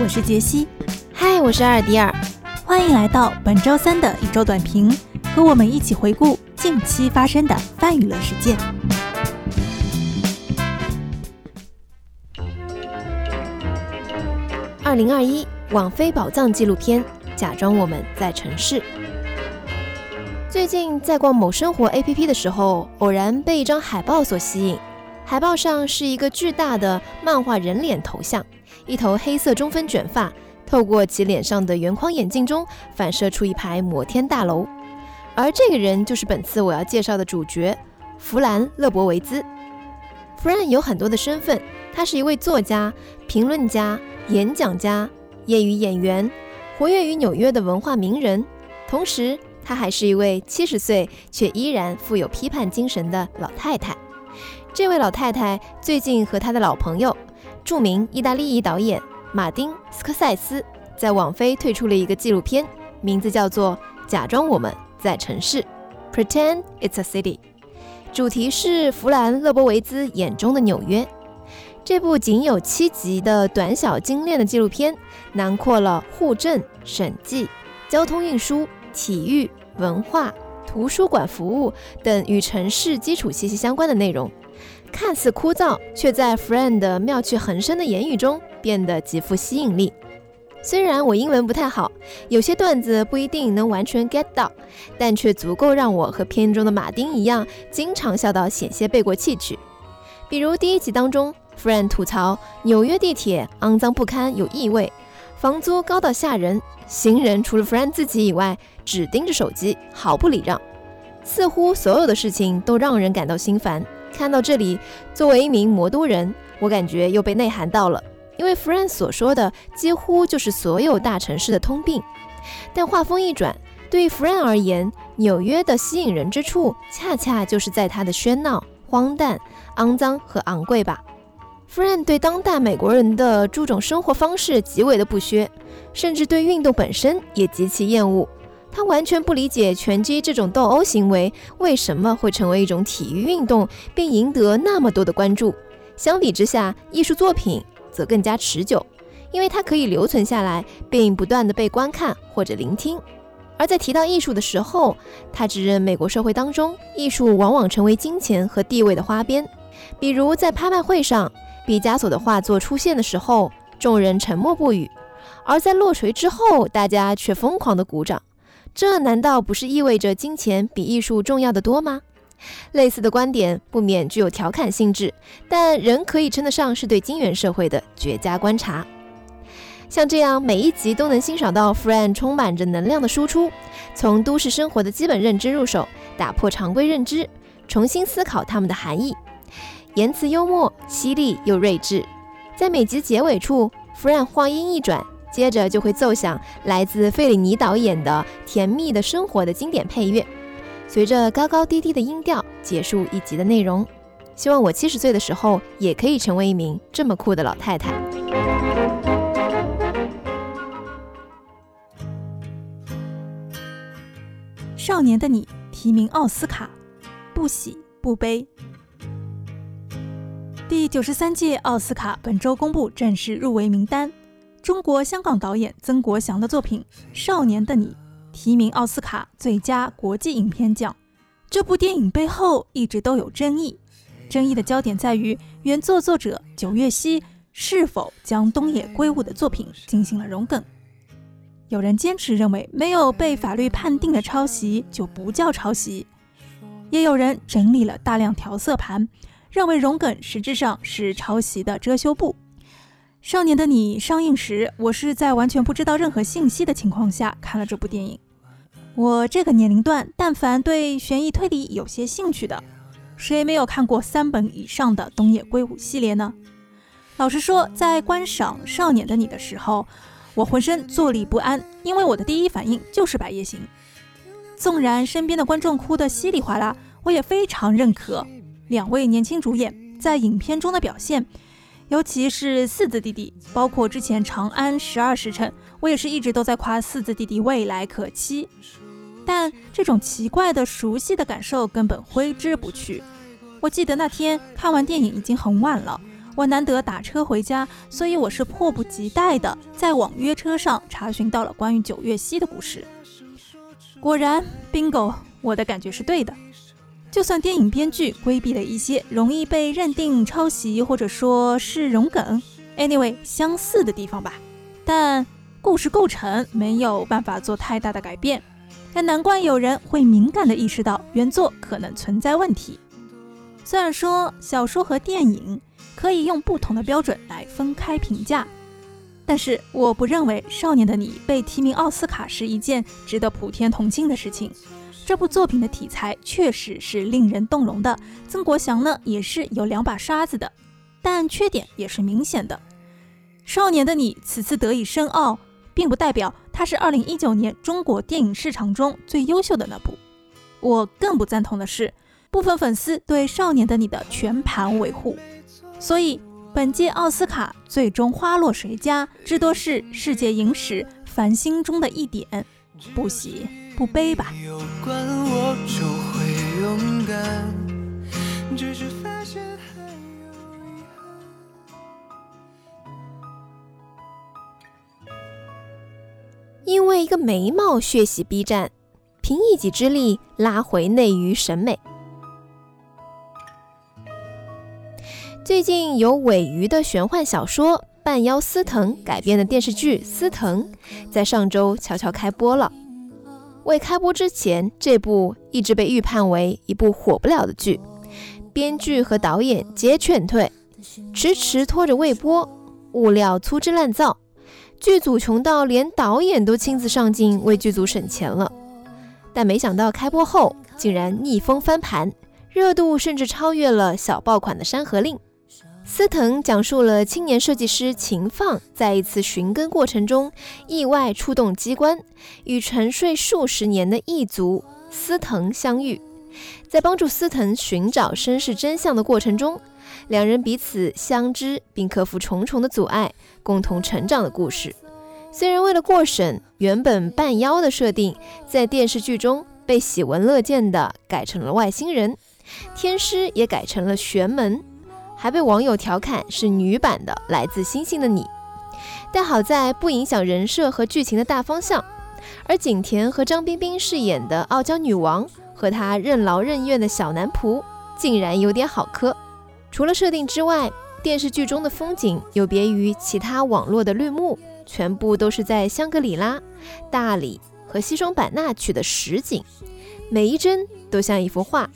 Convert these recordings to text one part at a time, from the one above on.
我是杰西，嗨，我是阿尔迪尔，欢迎来到本周三的宇宙短评，和我们一起回顾近期发生的泛娱乐事件。二零二一网飞宝藏纪录片《假装我们在城市》。最近在逛某生活 APP 的时候，偶然被一张海报所吸引。海报上是一个巨大的漫画人脸头像，一头黑色中分卷发，透过其脸上的圆框眼镜中反射出一排摩天大楼。而这个人就是本次我要介绍的主角弗兰·勒伯维兹。弗兰有很多的身份，他是一位作家、评论家、演讲家、业余演员，活跃于纽约的文化名人。同时，他还是一位七十岁却依然富有批判精神的老太太。这位老太太最近和她的老朋友、著名意大利裔导演马丁·斯科塞斯在网飞推出了一个纪录片，名字叫做《假装我们在城市》（Pretend It's a City），主题是弗兰·勒伯维兹眼中的纽约。这部仅有七集的短小精炼的纪录片，囊括了户政、审计、交通运输、体育、文化、图书馆服务等与城市基础息息相关的内容。看似枯燥，却在 Friend 妙趣横生的言语中变得极富吸引力。虽然我英文不太好，有些段子不一定能完全 get 到，但却足够让我和片中的马丁一样，经常笑到险些背过气去。比如第一集当中，Friend 吐槽纽约地铁肮脏不堪，有异味，房租高到吓人，行人除了 Friend 自己以外，只盯着手机，毫不礼让，似乎所有的事情都让人感到心烦。看到这里，作为一名魔都人，我感觉又被内涵到了。因为 Friend 所说的几乎就是所有大城市的通病。但话锋一转，对于 Friend 而言，纽约的吸引人之处，恰恰就是在它的喧闹、荒诞、肮脏和昂贵吧。Friend 对当代美国人的诸种生活方式极为的不屑，甚至对运动本身也极其厌恶。他完全不理解拳击这种斗殴行为为什么会成为一种体育运动，并赢得那么多的关注。相比之下，艺术作品则更加持久，因为它可以留存下来，并不断的被观看或者聆听。而在提到艺术的时候，他指认美国社会当中，艺术往往成为金钱和地位的花边。比如在拍卖会上，毕加索的画作出现的时候，众人沉默不语；而在落锤之后，大家却疯狂的鼓掌。这难道不是意味着金钱比艺术重要的多吗？类似的观点不免具有调侃性质，但仍可以称得上是对金元社会的绝佳观察。像这样每一集都能欣赏到 Friend 充满着能量的输出，从都市生活的基本认知入手，打破常规认知，重新思考它们的含义。言辞幽默、犀利又睿智，在每集结尾处，Friend 话音一转。接着就会奏响来自费里尼导演的《甜蜜的生活》的经典配乐，随着高高低低的音调结束一集的内容。希望我七十岁的时候也可以成为一名这么酷的老太太。少年的你提名奥斯卡，不喜不悲。第九十三届奥斯卡本周公布正式入围名单。中国香港导演曾国祥的作品《少年的你》提名奥斯卡最佳国际影片奖。这部电影背后一直都有争议，争议的焦点在于原作作者九月溪是否将东野圭吾的作品进行了融梗。有人坚持认为没有被法律判定的抄袭就不叫抄袭，也有人整理了大量调色盘，认为融梗实质上是抄袭的遮羞布。少年的你上映时，我是在完全不知道任何信息的情况下看了这部电影。我这个年龄段，但凡对悬疑推理有些兴趣的，谁没有看过三本以上的东野圭吾系列呢？老实说，在观赏《少年的你》的时候，我浑身坐立不安，因为我的第一反应就是《白夜行》。纵然身边的观众哭得稀里哗啦，我也非常认可两位年轻主演在影片中的表现。尤其是四字弟弟，包括之前《长安十二时辰》，我也是一直都在夸四字弟弟未来可期。但这种奇怪的熟悉的感受根本挥之不去。我记得那天看完电影已经很晚了，我难得打车回家，所以我是迫不及待的在网约车上查询到了关于九月溪的故事。果然，bingo，我的感觉是对的。就算电影编剧规避了一些容易被认定抄袭或者说是融梗，anyway 相似的地方吧，但故事构成没有办法做太大的改变。但难怪有人会敏感地意识到原作可能存在问题。虽然说小说和电影可以用不同的标准来分开评价，但是我不认为《少年的你》被提名奥斯卡是一件值得普天同庆的事情。这部作品的题材确实是令人动容的，曾国祥呢也是有两把刷子的，但缺点也是明显的。《少年的你》此次得以申奥。并不代表它是2019年中国电影市场中最优秀的那部。我更不赞同的是，部分粉丝对《少年的你》的全盘维护。所以，本届奥斯卡最终花落谁家，至多是世界影史繁星中的一点，不喜不悲吧。因为一个眉毛血洗 B 站，凭一己之力拉回内娱审美。最近由尾鱼的玄幻小说《半妖司藤》改编的电视剧《司藤》在上周悄悄开播了。未开播之前，这部一直被预判为一部火不了的剧，编剧和导演皆劝退，迟迟拖着未播，物料粗制滥造。剧组穷到连导演都亲自上镜为剧组省钱了，但没想到开播后竟然逆风翻盘，热度甚至超越了小爆款的《山河令》。司藤讲述了青年设计师秦放在一次寻根过程中意外触动机关，与沉睡数十年的异族司藤相遇，在帮助司藤寻找身世真相的过程中。两人彼此相知，并克服重重的阻碍，共同成长的故事。虽然为了过审，原本半妖的设定在电视剧中被喜闻乐见的改成了外星人，天师也改成了玄门，还被网友调侃是女版的《来自星星的你》。但好在不影响人设和剧情的大方向。而景甜和张彬彬饰演的傲娇女王和她任劳任怨的小男仆，竟然有点好磕。除了设定之外，电视剧中的风景有别于其他网络的绿幕，全部都是在香格里拉、大理和西双版纳取的实景，每一帧都像一幅画。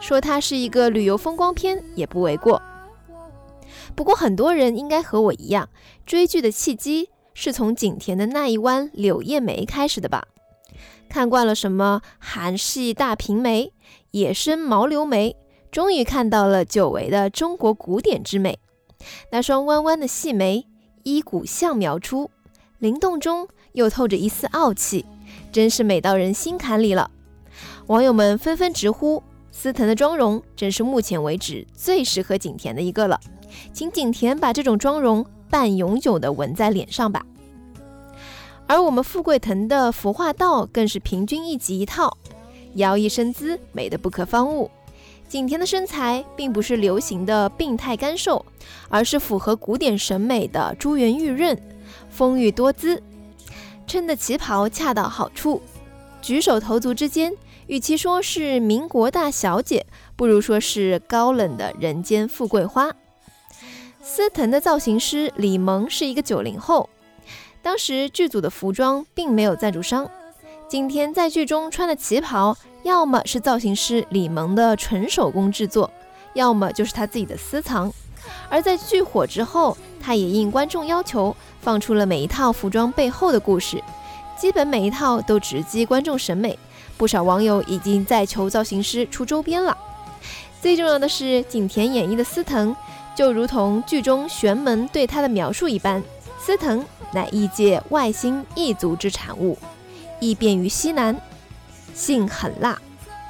说它是一个旅游风光片也不为过。不过很多人应该和我一样，追剧的契机是从景甜的那一弯柳叶眉开始的吧？看惯了什么韩系大平眉、野生毛流眉。终于看到了久违的中国古典之美，那双弯弯的细眉，衣骨相描出，灵动中又透着一丝傲气，真是美到人心坎里了。网友们纷纷直呼，司藤的妆容真是目前为止最适合景甜的一个了，请景甜把这种妆容半永久的纹在脸上吧。而我们富贵藤的服化道更是平均一级一套，摇曳身姿美得不可方物。景甜的身材并不是流行的病态干瘦，而是符合古典审美的珠圆玉润、丰腴多姿，衬的旗袍恰到好处。举手投足之间，与其说是民国大小姐，不如说是高冷的人间富贵花。司藤的造型师李萌是一个九零后，当时剧组的服装并没有赞助商，景甜在剧中穿的旗袍。要么是造型师李萌的纯手工制作，要么就是他自己的私藏。而在剧火之后，他也应观众要求放出了每一套服装背后的故事，基本每一套都直击观众审美。不少网友已经在求造型师出周边了。最重要的是，景甜演绎的司藤，就如同剧中玄门对他的描述一般，司藤乃异界外星异族之产物，异变于西南。性狠辣，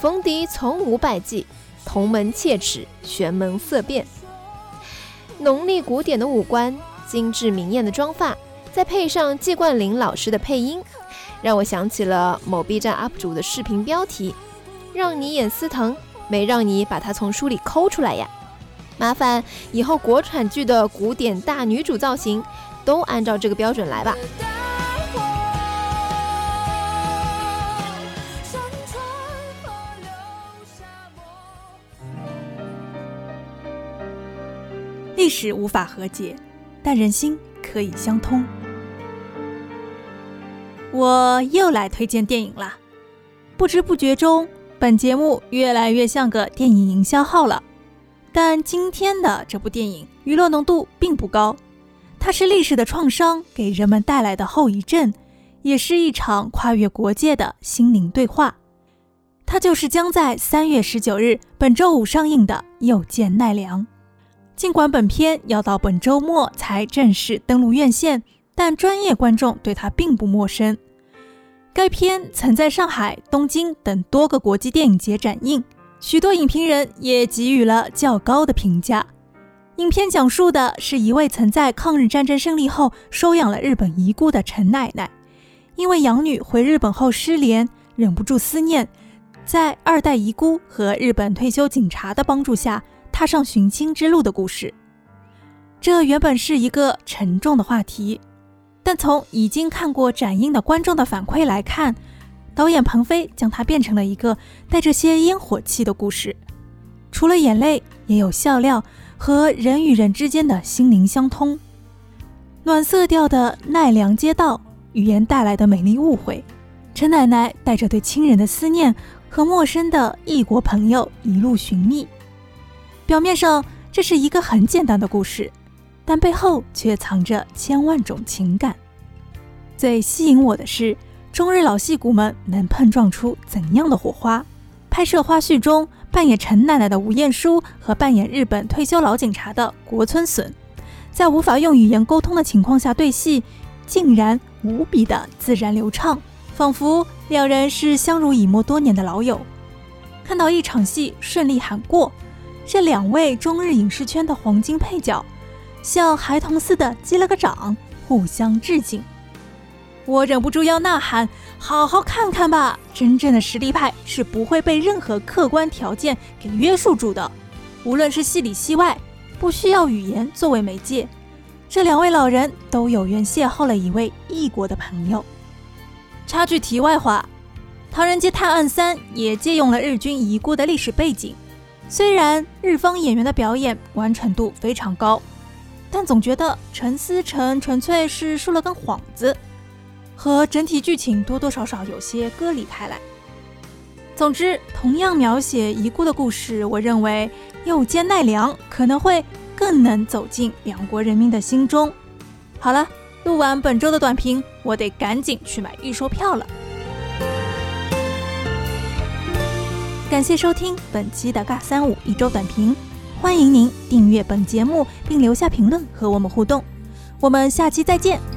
逢敌从无败绩，同门切齿，玄门色变。浓丽古典的五官，精致明艳的妆发，再配上季冠霖老师的配音，让我想起了某 B 站 UP 主的视频标题：“让你演司藤，没让你把他从书里抠出来呀。”麻烦以后国产剧的古典大女主造型都按照这个标准来吧。历史无法和解，但人心可以相通。我又来推荐电影了，不知不觉中，本节目越来越像个电影营销号了。但今天的这部电影娱乐浓度并不高，它是历史的创伤给人们带来的后遗症，也是一场跨越国界的心灵对话。它就是将在三月十九日本周五上映的《又见奈良》。尽管本片要到本周末才正式登陆院线，但专业观众对它并不陌生。该片曾在上海、东京等多个国际电影节展映，许多影评人也给予了较高的评价。影片讲述的是一位曾在抗日战争胜利后收养了日本遗孤的陈奶奶，因为养女回日本后失联，忍不住思念，在二代遗孤和日本退休警察的帮助下。踏上寻亲之路的故事，这原本是一个沉重的话题，但从已经看过展映的观众的反馈来看，导演彭飞将它变成了一个带着些烟火气的故事。除了眼泪，也有笑料和人与人之间的心灵相通。暖色调的奈良街道，语言带来的美丽误会，陈奶奶带着对亲人的思念和陌生的异国朋友一路寻觅。表面上这是一个很简单的故事，但背后却藏着千万种情感。最吸引我的是中日老戏骨们能碰撞出怎样的火花。拍摄花絮中，扮演陈奶奶的吴彦姝和扮演日本退休老警察的国村隼，在无法用语言沟通的情况下对戏，竟然无比的自然流畅，仿佛两人是相濡以沫多年的老友。看到一场戏顺利喊过。这两位中日影视圈的黄金配角，像孩童似的击了个掌，互相致敬。我忍不住要呐喊：好好看看吧！真正的实力派是不会被任何客观条件给约束住的，无论是戏里戏外，不需要语言作为媒介。这两位老人都有缘邂逅了一位异国的朋友。插句题外话，《唐人街探案三》也借用了日军遗孤的历史背景。虽然日方演员的表演完成度非常高，但总觉得陈思诚纯粹是说了根幌子，和整体剧情多多少少有些割离开来。总之，同样描写遗孤的故事，我认为《又见奈良》可能会更能走进两国人民的心中。好了，录完本周的短评，我得赶紧去买预售票了。感谢收听本期的尬三五一周短评，欢迎您订阅本节目并留下评论和我们互动，我们下期再见。